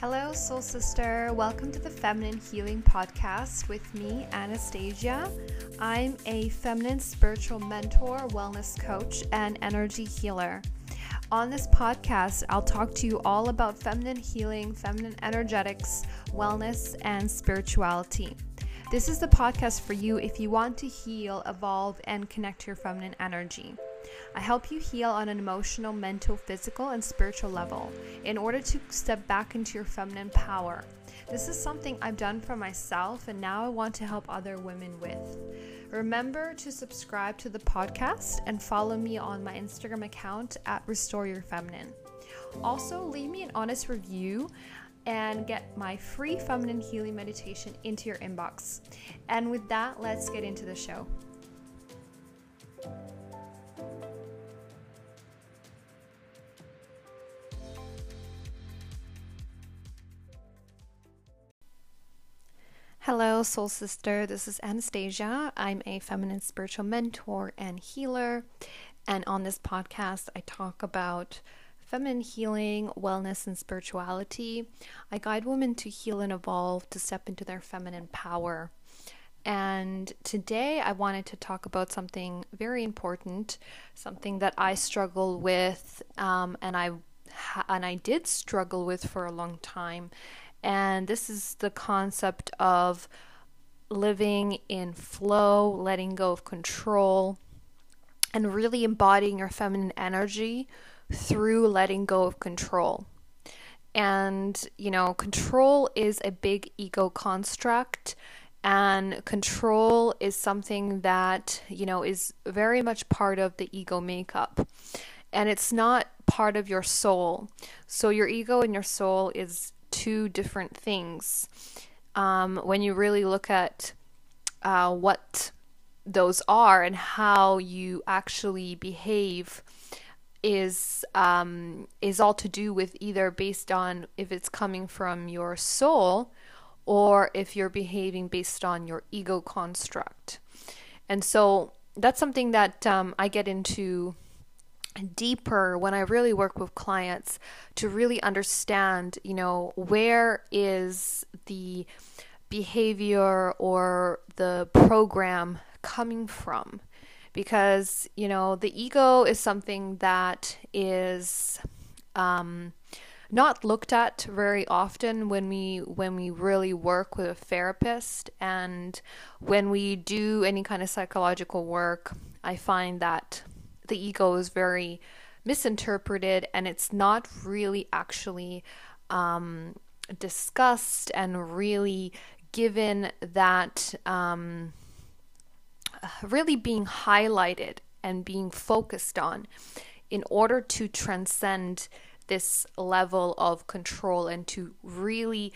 Hello, Soul Sister. Welcome to the Feminine Healing Podcast with me, Anastasia. I'm a feminine spiritual mentor, wellness coach, and energy healer. On this podcast, I'll talk to you all about feminine healing, feminine energetics, wellness, and spirituality. This is the podcast for you if you want to heal, evolve, and connect to your feminine energy. I help you heal on an emotional, mental, physical, and spiritual level in order to step back into your feminine power. This is something I've done for myself, and now I want to help other women with. Remember to subscribe to the podcast and follow me on my Instagram account at Restore Your Feminine. Also, leave me an honest review and get my free feminine healing meditation into your inbox. And with that, let's get into the show. Hello, soul sister. This is Anastasia. I'm a feminine spiritual mentor and healer. And on this podcast, I talk about feminine healing, wellness, and spirituality. I guide women to heal and evolve to step into their feminine power. And today I wanted to talk about something very important, something that I struggle with, um, and I and I did struggle with for a long time, and this is the concept of living in flow, letting go of control, and really embodying your feminine energy through letting go of control. And, you know, control is a big ego construct, and control is something that, you know, is very much part of the ego makeup. And it's not part of your soul. So, your ego and your soul is two different things. Um, when you really look at uh, what those are and how you actually behave is um, is all to do with either based on if it's coming from your soul or if you're behaving based on your ego construct. And so that's something that um, I get into deeper when I really work with clients to really understand, you know, where is the behavior or the program coming from? Because, you know, the ego is something that is um, not looked at very often when we when we really work with a therapist and when we do any kind of psychological work i find that the ego is very misinterpreted and it's not really actually um, discussed and really given that um, really being highlighted and being focused on in order to transcend this level of control and to really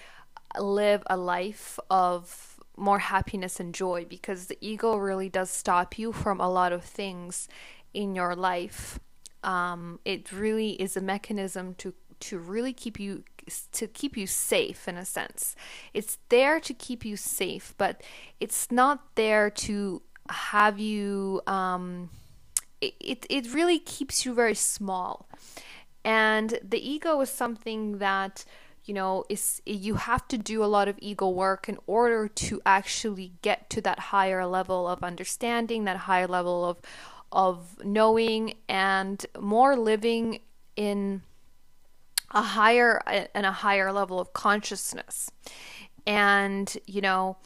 live a life of more happiness and joy because the ego really does stop you from a lot of things in your life. Um, it really is a mechanism to to really keep you to keep you safe in a sense. It's there to keep you safe, but it's not there to have you. Um, it, it it really keeps you very small, and the ego is something that you know is you have to do a lot of ego work in order to actually get to that higher level of understanding that higher level of of knowing and more living in a higher and a higher level of consciousness. And, you know,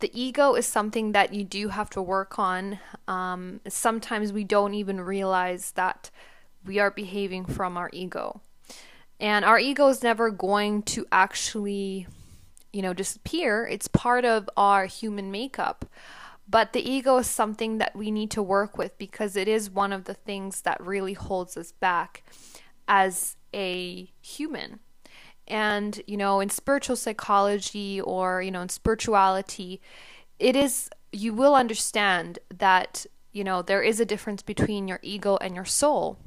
the ego is something that you do have to work on. Um, sometimes we don't even realize that we are behaving from our ego. And our ego is never going to actually, you know, disappear. It's part of our human makeup. But the ego is something that we need to work with because it is one of the things that really holds us back as a human. And, you know, in spiritual psychology or, you know, in spirituality, it is, you will understand that, you know, there is a difference between your ego and your soul.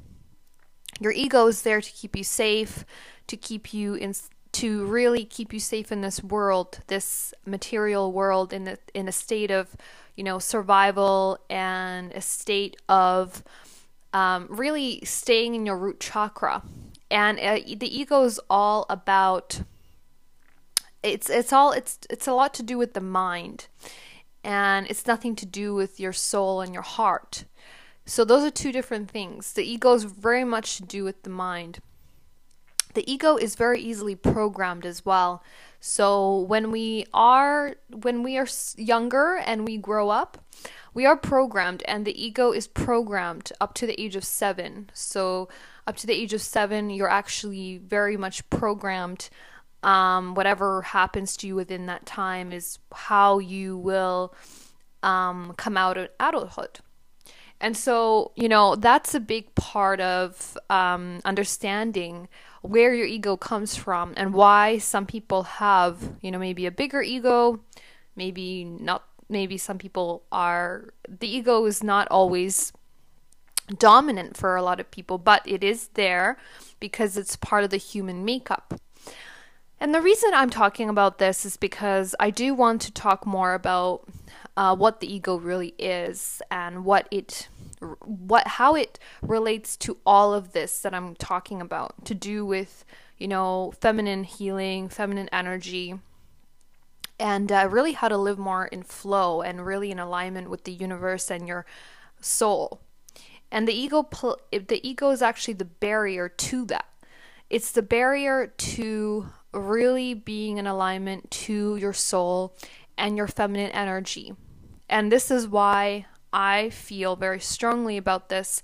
Your ego is there to keep you safe, to keep you in, to really keep you safe in this world, this material world, in in a state of you know, survival and a state of um, really staying in your root chakra. And uh, the ego is all about it's it's all it's it's a lot to do with the mind. And it's nothing to do with your soul and your heart. So those are two different things. The ego is very much to do with the mind the ego is very easily programmed as well so when we are when we are younger and we grow up we are programmed and the ego is programmed up to the age of 7 so up to the age of 7 you're actually very much programmed um, whatever happens to you within that time is how you will um, come out of adulthood. And so, you know, that's a big part of um, understanding where your ego comes from and why some people have, you know, maybe a bigger ego, maybe not, maybe some people are, the ego is not always dominant for a lot of people, but it is there because it's part of the human makeup. And the reason I'm talking about this is because I do want to talk more about uh, what the ego really is and what it what how it relates to all of this that I'm talking about to do with you know feminine healing, feminine energy, and uh, really how to live more in flow and really in alignment with the universe and your soul. And the ego the ego is actually the barrier to that. It's the barrier to really being in alignment to your soul and your feminine energy. And this is why I feel very strongly about this.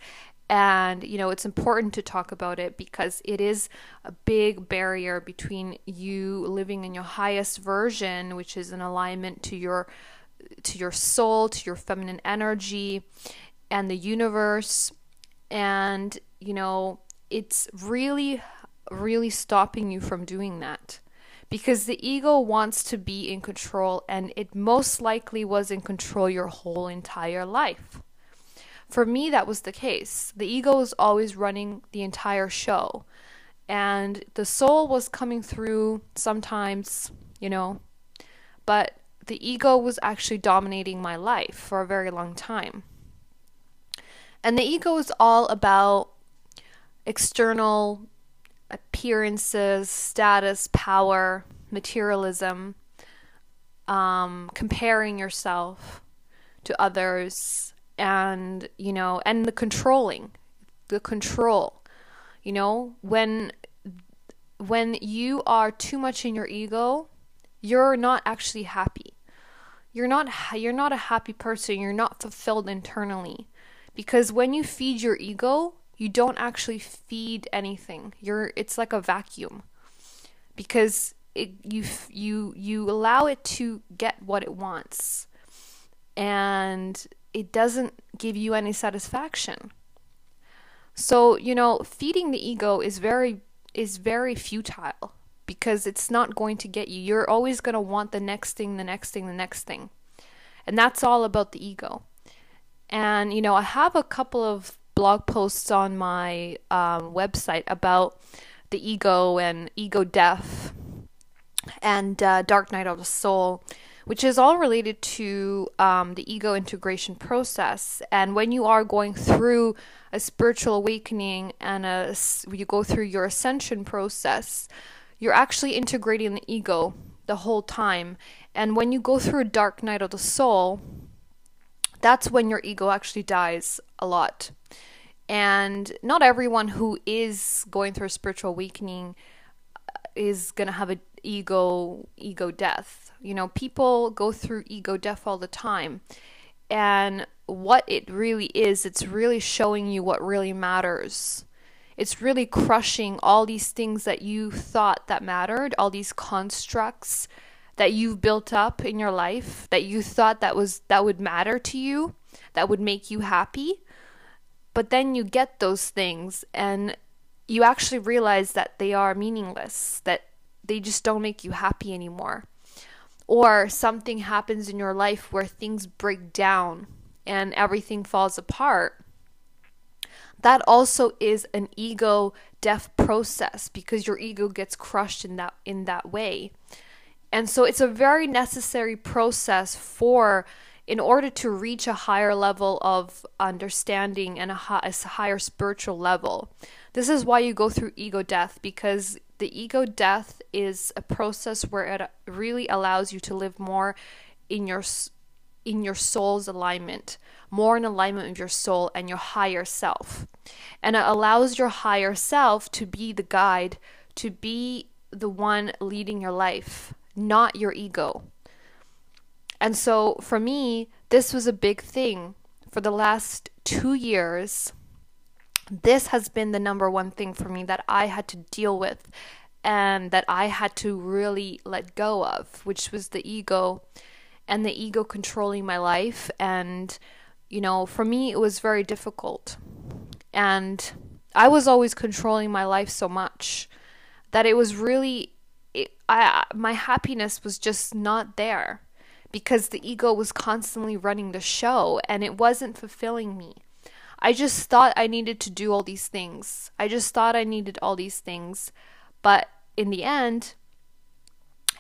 And, you know, it's important to talk about it because it is a big barrier between you living in your highest version, which is in alignment to your to your soul, to your feminine energy and the universe. And, you know, it's really really stopping you from doing that. Because the ego wants to be in control, and it most likely was in control your whole entire life. For me, that was the case. The ego was always running the entire show, and the soul was coming through sometimes, you know, but the ego was actually dominating my life for a very long time. And the ego is all about external appearances, status, power, materialism, um, comparing yourself to others, and you know, and the controlling, the control. You know, when when you are too much in your ego, you're not actually happy. You're not you're not a happy person. You're not fulfilled internally. Because when you feed your ego, you don't actually feed anything. You're it's like a vacuum. Because it, you you you allow it to get what it wants. And it doesn't give you any satisfaction. So, you know, feeding the ego is very is very futile because it's not going to get you. You're always going to want the next thing, the next thing, the next thing. And that's all about the ego. And you know, I have a couple of blog posts on my um, website about the ego and ego death and uh, Dark Night of the Soul, which is all related to um, the ego integration process. And when you are going through a spiritual awakening and a, you go through your ascension process, you're actually integrating the ego the whole time. And when you go through a dark night of the soul, that's when your ego actually dies a lot. And not everyone who is going through a spiritual awakening uh, is going to have an ego ego death. You know, people go through ego death all the time. And what it really is, it's really showing you what really matters. It's really crushing all these things that you thought that mattered, all these constructs that you've built up in your life that you thought that was that would matter to you, that would make you happy. But then you get those things and you actually realize that they are meaningless, that they just don't make you happy anymore. Or something happens in your life where things break down and everything falls apart. That also is an ego death process because your ego gets crushed in that in that way. And so it's a very necessary process for in order to reach a higher level of understanding and a, high, a higher spiritual level. This is why you go through ego death because the ego death is a process where it really allows you to live more in your in your soul's alignment, more in alignment with your soul and your higher self. And it allows your higher self to be the guide, to be the one leading your life, not your ego. And so for me, this was a big thing for the last two years. This has been the number one thing for me that I had to deal with and that I had to really let go of, which was the ego and the ego controlling my life. And, you know, for me, it was very difficult. And I was always controlling my life so much that it was really, it, I, my happiness was just not there because the ego was constantly running the show and it wasn't fulfilling me. I just thought I needed to do all these things. I just thought I needed all these things. But in the end,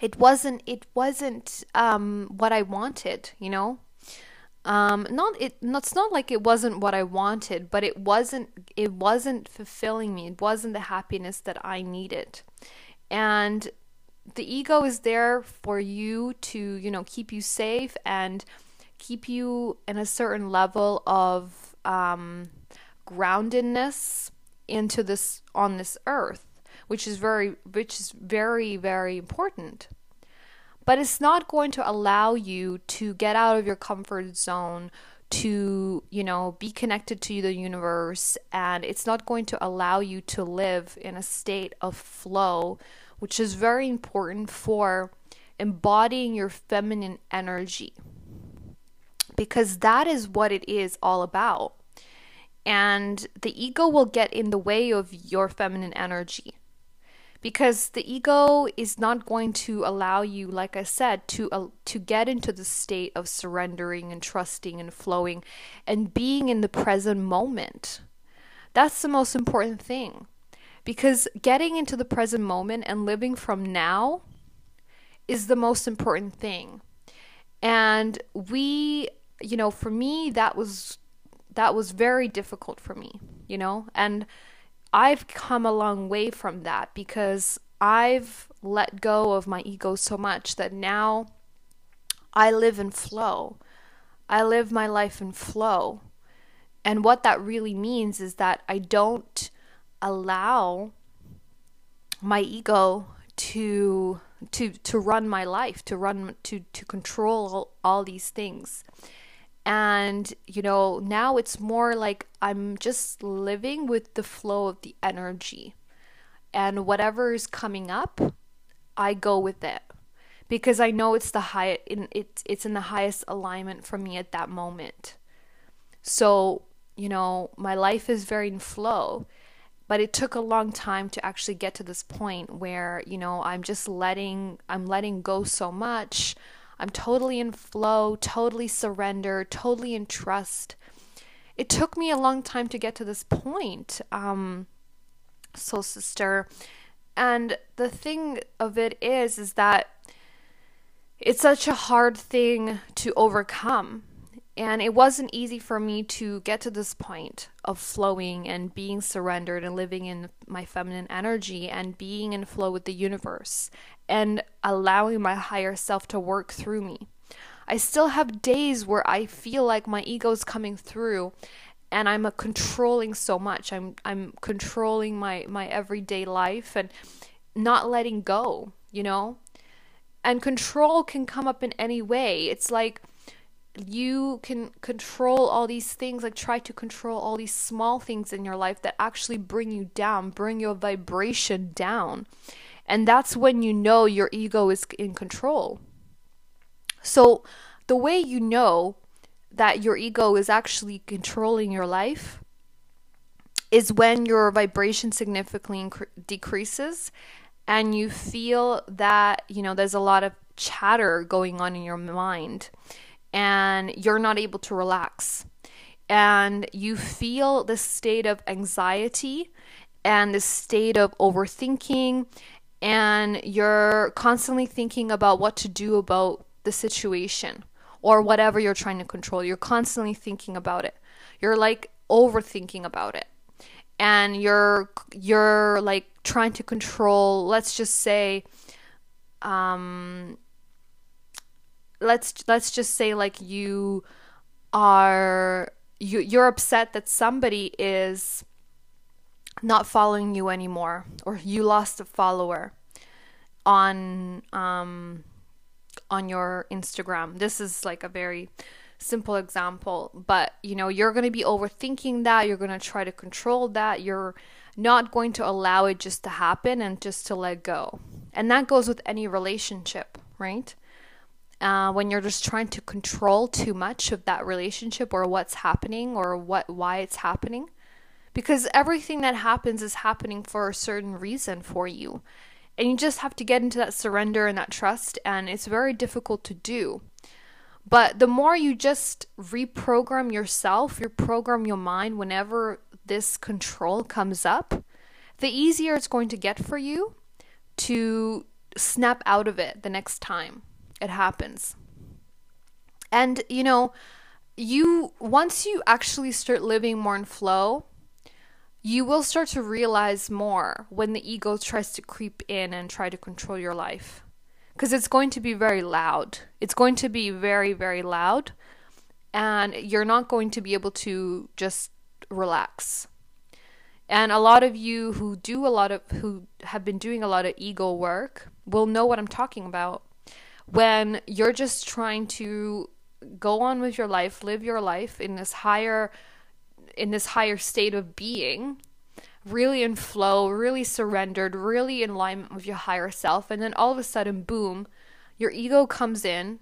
it wasn't it wasn't um, what I wanted, you know. Um, not it. It's not like it wasn't what I wanted, but it wasn't. It wasn't fulfilling me. It wasn't the happiness that I needed, and the ego is there for you to, you know, keep you safe and keep you in a certain level of um, groundedness into this on this earth which is very which is very very important. But it's not going to allow you to get out of your comfort zone to you know be connected to the universe. And it's not going to allow you to live in a state of flow which is very important for embodying your feminine energy. Because that is what it is all about. And the ego will get in the way of your feminine energy. Because the ego is not going to allow you like i said to uh, to get into the state of surrendering and trusting and flowing and being in the present moment. That's the most important thing because getting into the present moment and living from now is the most important thing and we you know for me that was that was very difficult for me you know and I've come a long way from that because I've let go of my ego so much that now I live in flow. I live my life in flow. And what that really means is that I don't allow my ego to to to run my life, to run to to control all, all these things. And you know now it's more like i'm just living with the flow of the energy. And whatever is coming up i go with it. Because i know it's the high in it's it's in the highest alignment for me at that moment. So you know my life is very in flow but it took a long time to actually get to this point where you know i'm just letting i'm letting go so much I'm totally in flow, totally surrender, totally in trust. It took me a long time to get to this point, um, soul sister. And the thing of it is, is that it's such a hard thing to overcome. And it wasn't easy for me to get to this point of flowing and being surrendered and living in my feminine energy and being in flow with the universe and allowing my higher self to work through me. I still have days where I feel like my ego is coming through and I'm uh, controlling so much. I'm I'm controlling my my everyday life and not letting go, you know? And control can come up in any way. It's like you can control all these things, like try to control all these small things in your life that actually bring you down, bring your vibration down. And that's when you know your ego is in control. So, the way you know that your ego is actually controlling your life is when your vibration significantly decreases and you feel that, you know, there's a lot of chatter going on in your mind and you're not able to relax. And you feel this state of anxiety and this state of overthinking and you're constantly thinking about what to do about the situation or whatever you're trying to control. You're constantly thinking about it. You're like overthinking about it. and you're you're like trying to control let's just say um let's let's just say like you are you you're upset that somebody is not following you anymore or you lost a follower on um on your Instagram. This is like a very simple example, but you know, you're going to be overthinking that, you're going to try to control that, you're not going to allow it just to happen and just to let go. And that goes with any relationship, right? Uh, when you're just trying to control too much of that relationship or what's happening or what why it's happening? Because everything that happens is happening for a certain reason for you. And you just have to get into that surrender and that trust and it's very difficult to do. But the more you just reprogram yourself, reprogram your mind whenever this control comes up, the easier it's going to get for you to snap out of it the next time it happens. And you know, you once you actually start living more in flow, you will start to realize more when the ego tries to creep in and try to control your life because it's going to be very loud. It's going to be very, very loud, and you're not going to be able to just relax. And a lot of you who do a lot of, who have been doing a lot of ego work will know what I'm talking about. When you're just trying to go on with your life, live your life in this higher, in this higher state of being, really in flow, really surrendered, really in alignment with your higher self. And then all of a sudden, boom, your ego comes in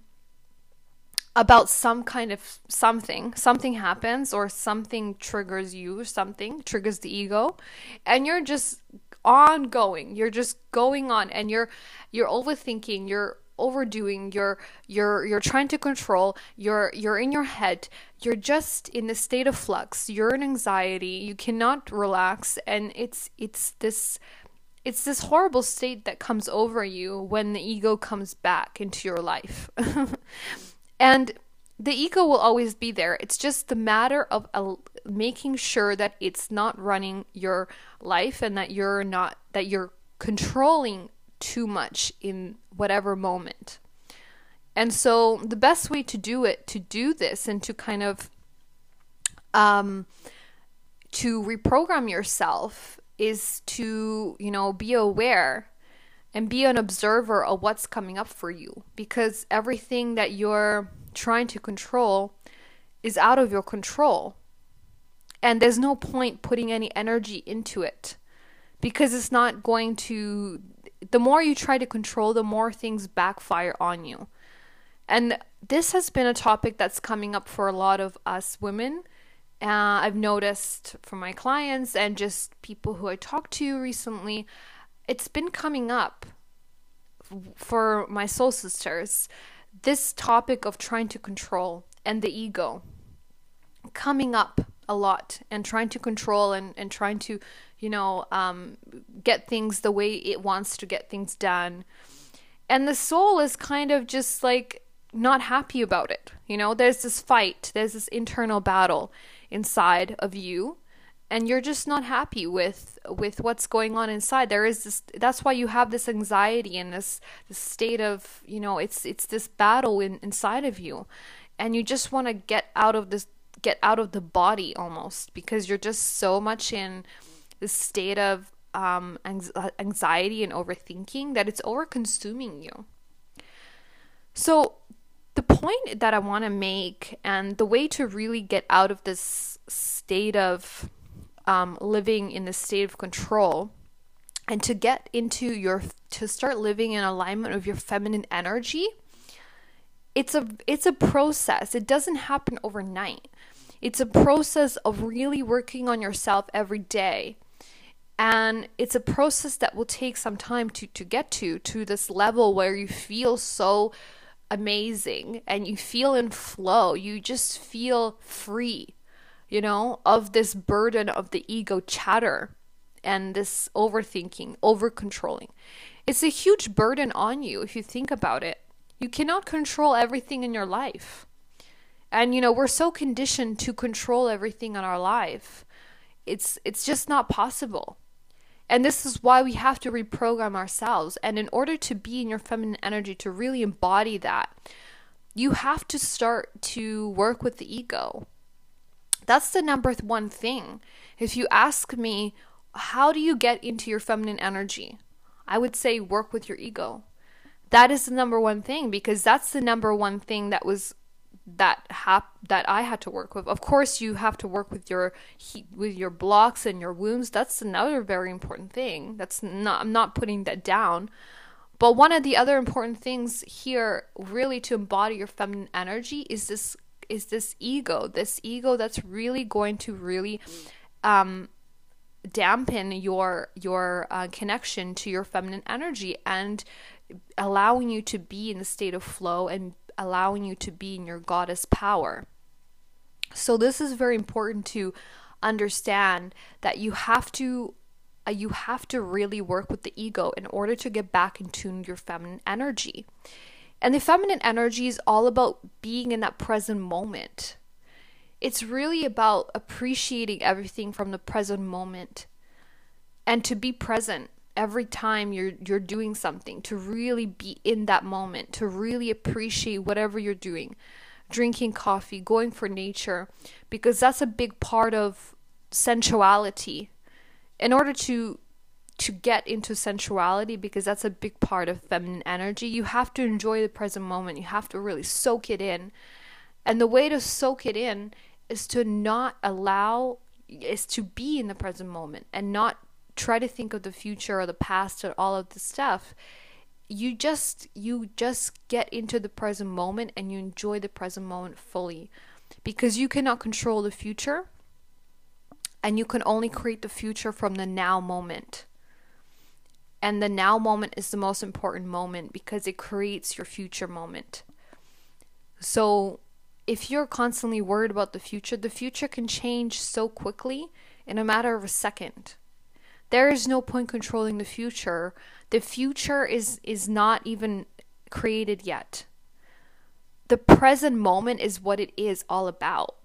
about some kind of something. Something happens or something triggers you, something triggers the ego, and you're just ongoing. You're just going on and you're you're overthinking, you're overdoing you're you're you're trying to control you're you're in your head you're just in a state of flux you're in anxiety you cannot relax and it's it's this it's this horrible state that comes over you when the ego comes back into your life. And the ego will always be there. It's just the matter of uh, making sure that it's not running your life and that you're not that you're controlling too much in whatever moment. And so the best way to do it, to do this and to kind of um to reprogram yourself is to, you know, be aware and be an observer of what's coming up for you because everything that you're trying to control is out of your control. And there's no point putting any energy into it because it's not going to the more you try to control, the more things backfire on you. And this has been a topic that's coming up for a lot of us women. Uh, I've noticed from my clients and just people who I talked to recently, it's been coming up for my soul sisters. This topic of trying to control and the ego coming up a lot and trying to control and, and trying to you know, um, get things the way it wants to get things done. And the soul is kind of just like not happy about it. You know, there's this fight, there's this internal battle inside of you and you're just not happy with with what's going on inside there is this that's why you have this anxiety and this this state of you know it's it's this battle in, inside of you and you just want to get out of this get out of the body almost because you're just so much in the state of um, anxiety and overthinking that it's over consuming you. So, the point that I want to make and the way to really get out of this state of um, living in the state of control and to get into your to start living in alignment of your feminine energy it's a it's a process it doesn't happen overnight it's a process of really working on yourself every day. And it's a process that will take some time to to get to to this level where you feel so amazing and you feel in flow. You just feel free you know of this burden of the ego chatter and this overthinking over controlling it's a huge burden on you if you think about it. You cannot control everything in your life and you know we're so conditioned to control everything in our life it's it's just not possible. And this is why we have to reprogram ourselves. And in order to be in your feminine energy, to really embody that, you have to start to work with the ego. That's the number one thing. If you ask me, how do you get into your feminine energy? I would say work with your ego. That is the number one thing because that's the number one thing that was that hap- that I had to work with. Of course, you have to work with your heat, with your blocks and your wounds. That's another very important thing. That's not I'm not putting that down. But one of the other important things here really to embody your feminine energy is this is this ego. This ego that's really going to really um dampen your your uh, connection to your feminine energy and allowing you to be in the state of flow and allowing you to be in your goddess power. So this is very important to understand that you have to uh, you have to really work with the ego in order to get back in tune your feminine energy. And the feminine energy is all about being in that present moment. It's really about appreciating everything from the present moment and to be present every time you're you're doing something to really be in that moment to really appreciate whatever you're doing drinking coffee going for nature because that's a big part of sensuality. In order to to get into sensuality because that's a big part of feminine energy you have to enjoy the present moment. You have to really soak it in. And the way to soak it in is to not allow is to be in the present moment and not try to think of the future or the past or all of the stuff you just you just get into the present moment and you enjoy the present moment fully. Because you cannot control the future and you can only create the future from the now moment. And the now moment is the most important moment because it creates your future moment. So if you're constantly worried about the future the future can change so quickly in a matter of a second there is no point controlling the future. The future is is not even created yet. The present moment is what it is all about.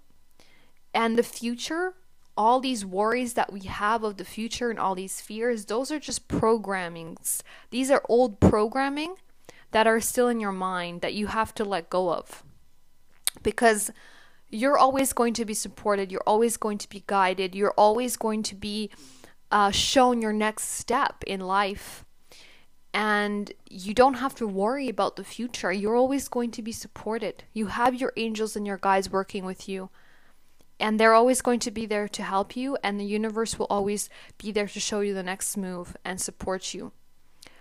And the future, all these worries that we have of the future and all these fears, those are just programmings. These are old programming that are still in your mind that you have to let go of. Because you're always going to be supported, you're always going to be guided, you're always going to be uh, shown your next step in life. And you don't have to worry about the future. You're always going to be supported. You have your angels and your guides working with you. And they're always going to be there to help you. And the universe will always be there to show you the next move and support you.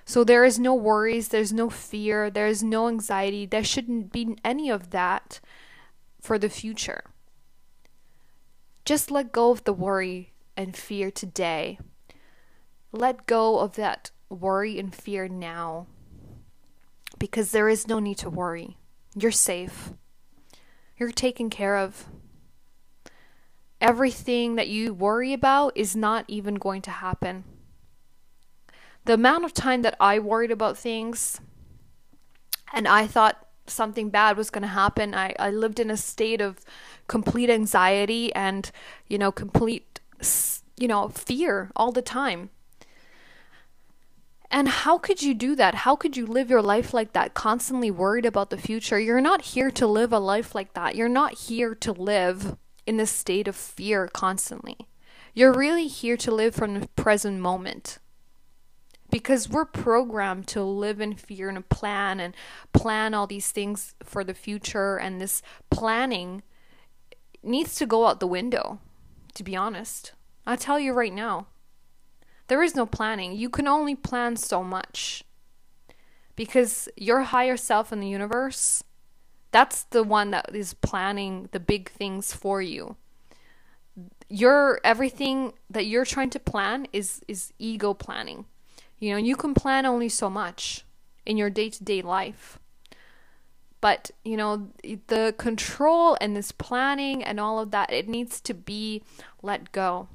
So there is no worries, there's no fear, there is no anxiety. There shouldn't be any of that for the future. Just let go of the worry and fear today. Let go of that worry and fear now because there is no need to worry. You're safe. You're taken care of. Everything that you worry about is not even going to happen. The amount of time that I worried about things and I thought something bad was going to happen, I, I lived in a state of complete anxiety and, you know, complete you know, fear all the time. And how could you do that? How could you live your life like that, constantly worried about the future? You're not here to live a life like that. You're not here to live in this state of fear constantly. You're really here to live from the present moment. Because we're programmed to live in fear and plan and plan all these things for the future, and this planning needs to go out the window to be honest. I'll tell you right now. There is no planning. You can only plan so much. Because your higher self in the universe, that's the one that is planning the big things for you. Your everything that you're trying to plan is is ego planning. You know, you can plan only so much in your day-to-day life but you know the control and this planning and all of that it needs to be let go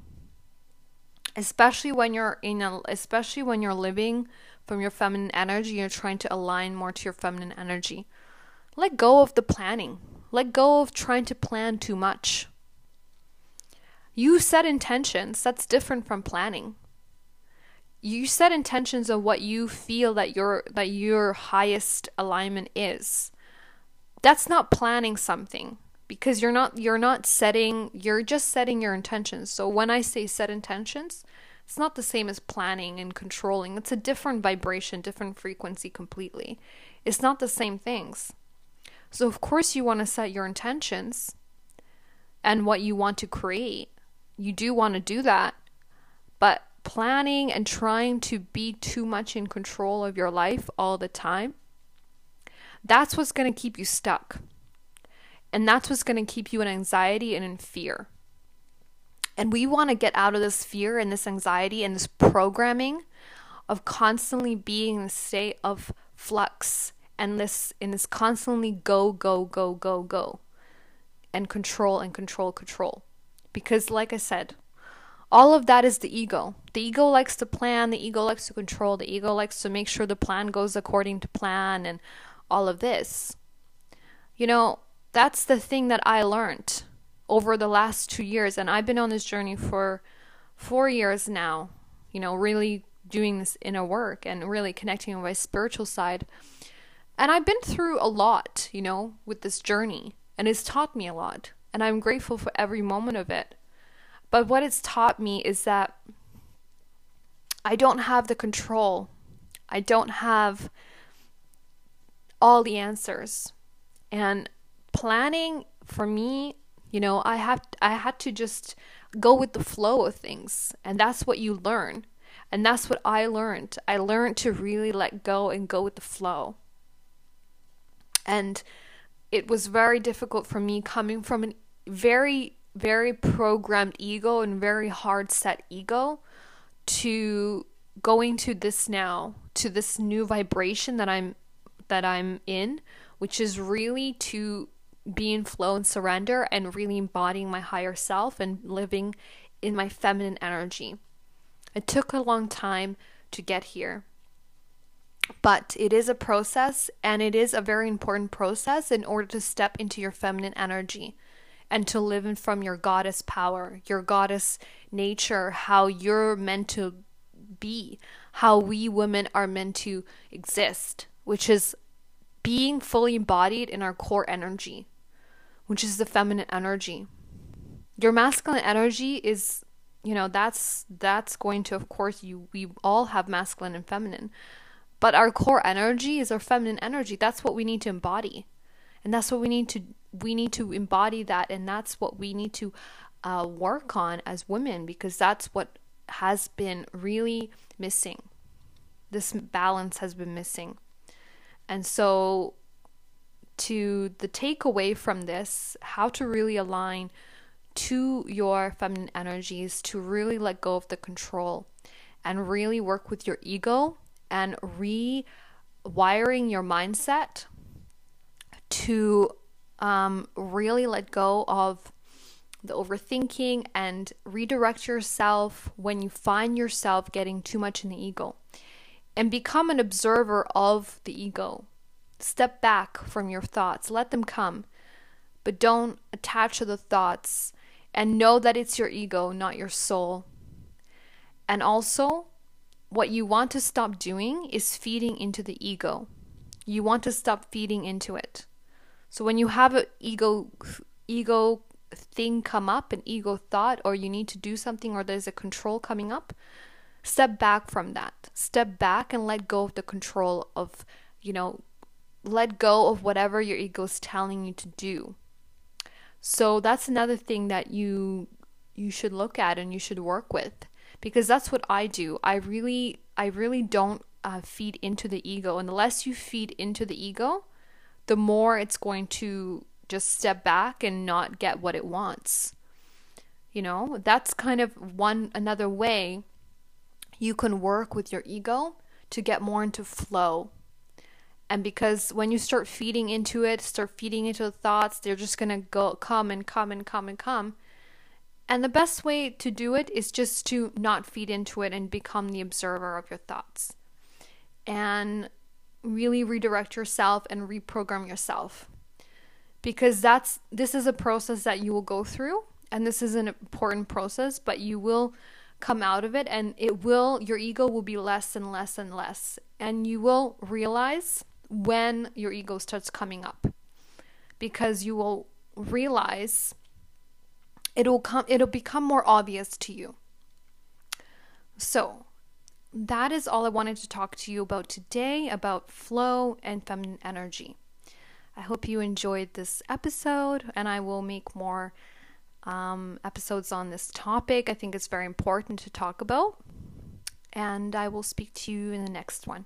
especially when you're in a especially when you're living from your feminine energy you're trying to align more to your feminine energy let go of the planning let go of trying to plan too much You set intentions. That's different from planning. You set intentions of what you feel that your that your highest alignment is. That's not planning something because you're not you're not setting you're just setting your intentions. So when I say set intentions, it's not the same as planning and controlling. It's a different vibration, different frequency completely. It's not the same things. So of course you want to set your intentions and what you want to create you do want to do that, but planning and trying to be too much in control of your life all the time, that's what's going to keep you stuck. And that's what's going to keep you in anxiety and in fear. And we want to get out of this fear and this anxiety and this programming of constantly being in a state of flux and this in this constantly go, go, go, go, go. And control and control, control. Because, like I said, all of that is the ego. The ego likes to plan, the ego likes to control, the ego likes to make sure the plan goes according to plan and all of this. You know, that's the thing that I learned over the last two years. And I've been on this journey for four years now, you know, really doing this inner work and really connecting with my spiritual side. And I've been through a lot, you know, with this journey, and it's taught me a lot and I'm grateful for every moment of it. But what it's taught me is that I don't have the control. I don't have all the answers. And planning for me, you know, I have I had to just go with the flow of things. And that's what you learn. And that's what I learned. I learned to really let go and go with the flow. And it was very difficult for me coming from a very very programmed ego and very hard set ego to going to this now to this new vibration that I'm that I'm in which is really to be in flow and surrender and really embodying my higher self and living in my feminine energy. It took a long time to get here. But it is a process and it is a very important process in order to step into your feminine energy and to live in from your goddess power, your goddess nature, how you're meant to be, how we women are meant to exist, which is being fully embodied in our core energy, which is the feminine energy. Your masculine energy is, you know, that's that's going to of course you we all have masculine and feminine. But our core energy is our feminine energy. That's what we need to embody. And that's what we need to we need to embody that and that's what we need to uh, work on as women because that's what has been really missing this balance has been missing and so to the takeaway from this how to really align to your feminine energies to really let go of the control and really work with your ego and rewiring your mindset to um, really let go of the overthinking and redirect yourself when you find yourself getting too much in the ego and become an observer of the ego. Step back from your thoughts, let them come, but don't attach to the thoughts and know that it's your ego, not your soul. And also, what you want to stop doing is feeding into the ego. You want to stop feeding into it. So when you have an ego ego thing come up, an ego thought, or you need to do something, or there's a control coming up, step back from that. Step back and let go of the control of, you know, let go of whatever your ego is telling you to do. So that's another thing that you you should look at and you should work with because that's what I do. I really I really don't uh, feed into the ego, and the less you feed into the ego, the more it's going to just step back and not get what it wants. You know, that's kind of one another way you can work with your ego to get more into flow. And because when you start feeding into it, start feeding into the thoughts, they're just going to go come and come and come and come. And the best way to do it is just to not feed into it and become the observer of your thoughts. And really redirect yourself and reprogram yourself because that's this is a process that you will go through and this is an important process, but you will come out of it and it will your ego will be less and less and less and you will realize when your ego starts coming up because you will realize it'll come it'll become more obvious to you so that is all I wanted to talk to you about today about flow and feminine energy. I hope you enjoyed this episode, and I will make more um, episodes on this topic. I think it's very important to talk about, and I will speak to you in the next one.